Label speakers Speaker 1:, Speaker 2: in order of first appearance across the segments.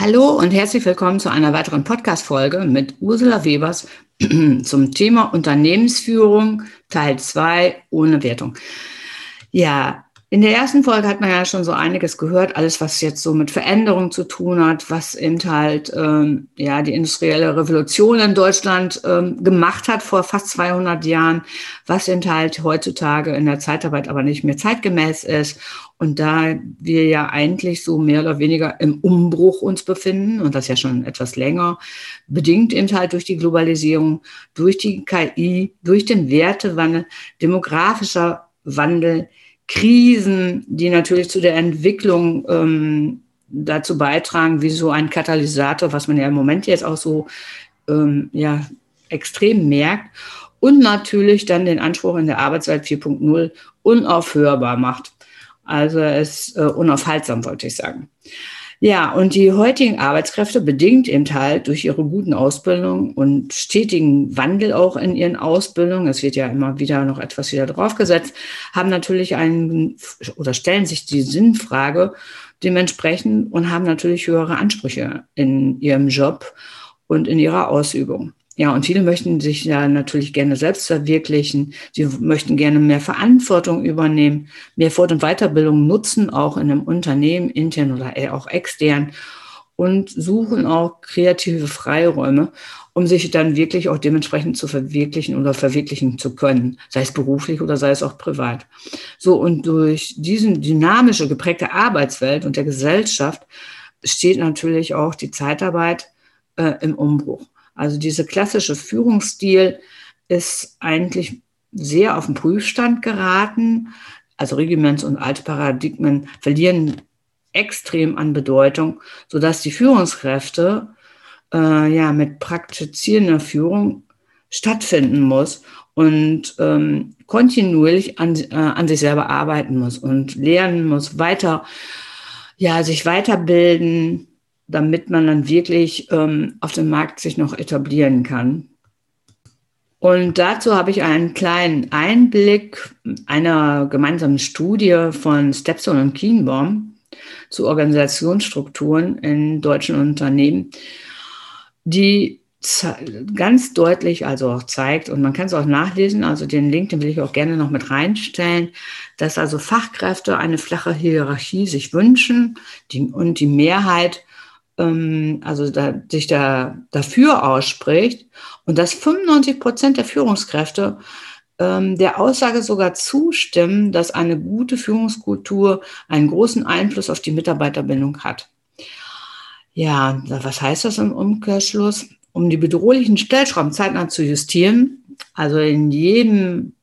Speaker 1: Hallo und herzlich willkommen zu einer weiteren Podcast-Folge mit Ursula Webers zum Thema Unternehmensführung Teil 2 ohne Wertung. Ja, in der ersten Folge hat man ja schon so einiges gehört, alles, was jetzt so mit Veränderung zu tun hat, was eben halt ähm, ja die industrielle Revolution in Deutschland ähm, gemacht hat vor fast 200 Jahren, was eben halt heutzutage in der Zeitarbeit aber nicht mehr zeitgemäß ist. Und da wir ja eigentlich so mehr oder weniger im Umbruch uns befinden und das ja schon etwas länger, bedingt eben halt durch die Globalisierung, durch die KI, durch den Wertewandel, demografischer Wandel, Krisen, die natürlich zu der Entwicklung ähm, dazu beitragen, wie so ein Katalysator, was man ja im Moment jetzt auch so ähm, ja, extrem merkt. Und natürlich dann den Anspruch in der Arbeitswelt 4.0 unaufhörbar macht. Also es äh, unaufhaltsam, wollte ich sagen. Ja, und die heutigen Arbeitskräfte, bedingt eben halt durch ihre guten Ausbildungen und stetigen Wandel auch in ihren Ausbildungen, es wird ja immer wieder noch etwas wieder draufgesetzt, haben natürlich einen oder stellen sich die Sinnfrage dementsprechend und haben natürlich höhere Ansprüche in ihrem Job und in ihrer Ausübung. Ja, und viele möchten sich ja natürlich gerne selbst verwirklichen. Sie möchten gerne mehr Verantwortung übernehmen, mehr Fort- und Weiterbildung nutzen, auch in einem Unternehmen, intern oder auch extern und suchen auch kreative Freiräume, um sich dann wirklich auch dementsprechend zu verwirklichen oder verwirklichen zu können, sei es beruflich oder sei es auch privat. So, und durch diesen dynamische, geprägte Arbeitswelt und der Gesellschaft steht natürlich auch die Zeitarbeit äh, im Umbruch. Also dieser klassische Führungsstil ist eigentlich sehr auf den Prüfstand geraten. Also Regiments- und alte Paradigmen verlieren extrem an Bedeutung, sodass die Führungskräfte äh, ja mit praktizierender Führung stattfinden muss und ähm, kontinuierlich an, äh, an sich selber arbeiten muss und lernen muss, weiter, ja, sich weiterbilden, damit man dann wirklich ähm, auf dem Markt sich noch etablieren kann. Und dazu habe ich einen kleinen Einblick einer gemeinsamen Studie von Stepstone und Kienbaum zu Organisationsstrukturen in deutschen Unternehmen, die ganz deutlich also auch zeigt, und man kann es auch nachlesen, also den Link, den will ich auch gerne noch mit reinstellen, dass also Fachkräfte eine flache Hierarchie sich wünschen die, und die Mehrheit ähm, also da, sich da dafür ausspricht und dass 95 Prozent der Führungskräfte ähm, der Aussage sogar zustimmen, dass eine gute Führungskultur einen großen Einfluss auf die Mitarbeiterbindung hat. Ja, was heißt das im Umkehrschluss? Um die bedrohlichen Stellschrauben zeitnah zu justieren, also in jedem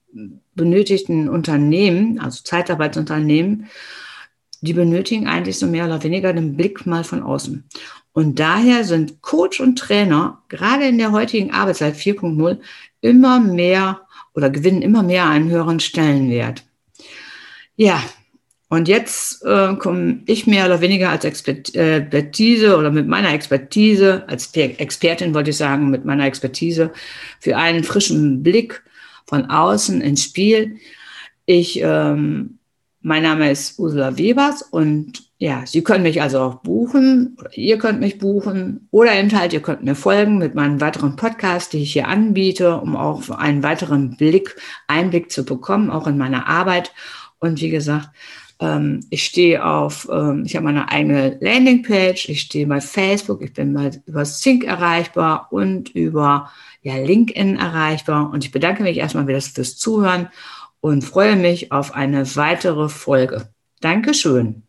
Speaker 1: benötigten Unternehmen, also Zeitarbeitsunternehmen, die benötigen eigentlich so mehr oder weniger den Blick mal von außen. Und daher sind Coach und Trainer gerade in der heutigen Arbeitszeit 4.0 immer mehr oder gewinnen immer mehr einen höheren Stellenwert. Ja, und jetzt äh, komme ich mehr oder weniger als äh, Expertise oder mit meiner Expertise, als Expertin wollte ich sagen, mit meiner Expertise für einen frischen Blick von außen ins Spiel. Ich ähm, mein Name ist Ursula Webers und ja, Sie können mich also auch buchen ihr könnt mich buchen oder eben halt, ihr könnt mir folgen mit meinen weiteren Podcasts, die ich hier anbiete, um auch einen weiteren Blick, Einblick zu bekommen, auch in meine Arbeit. Und wie gesagt, ähm, ich stehe auf, ähm, ich habe meine eigene Landingpage, ich stehe bei Facebook, ich bin mal über Sync erreichbar und über ja, LinkedIn erreichbar. Und ich bedanke mich erstmal wieder fürs Zuhören und freue mich auf eine weitere Folge. Dankeschön.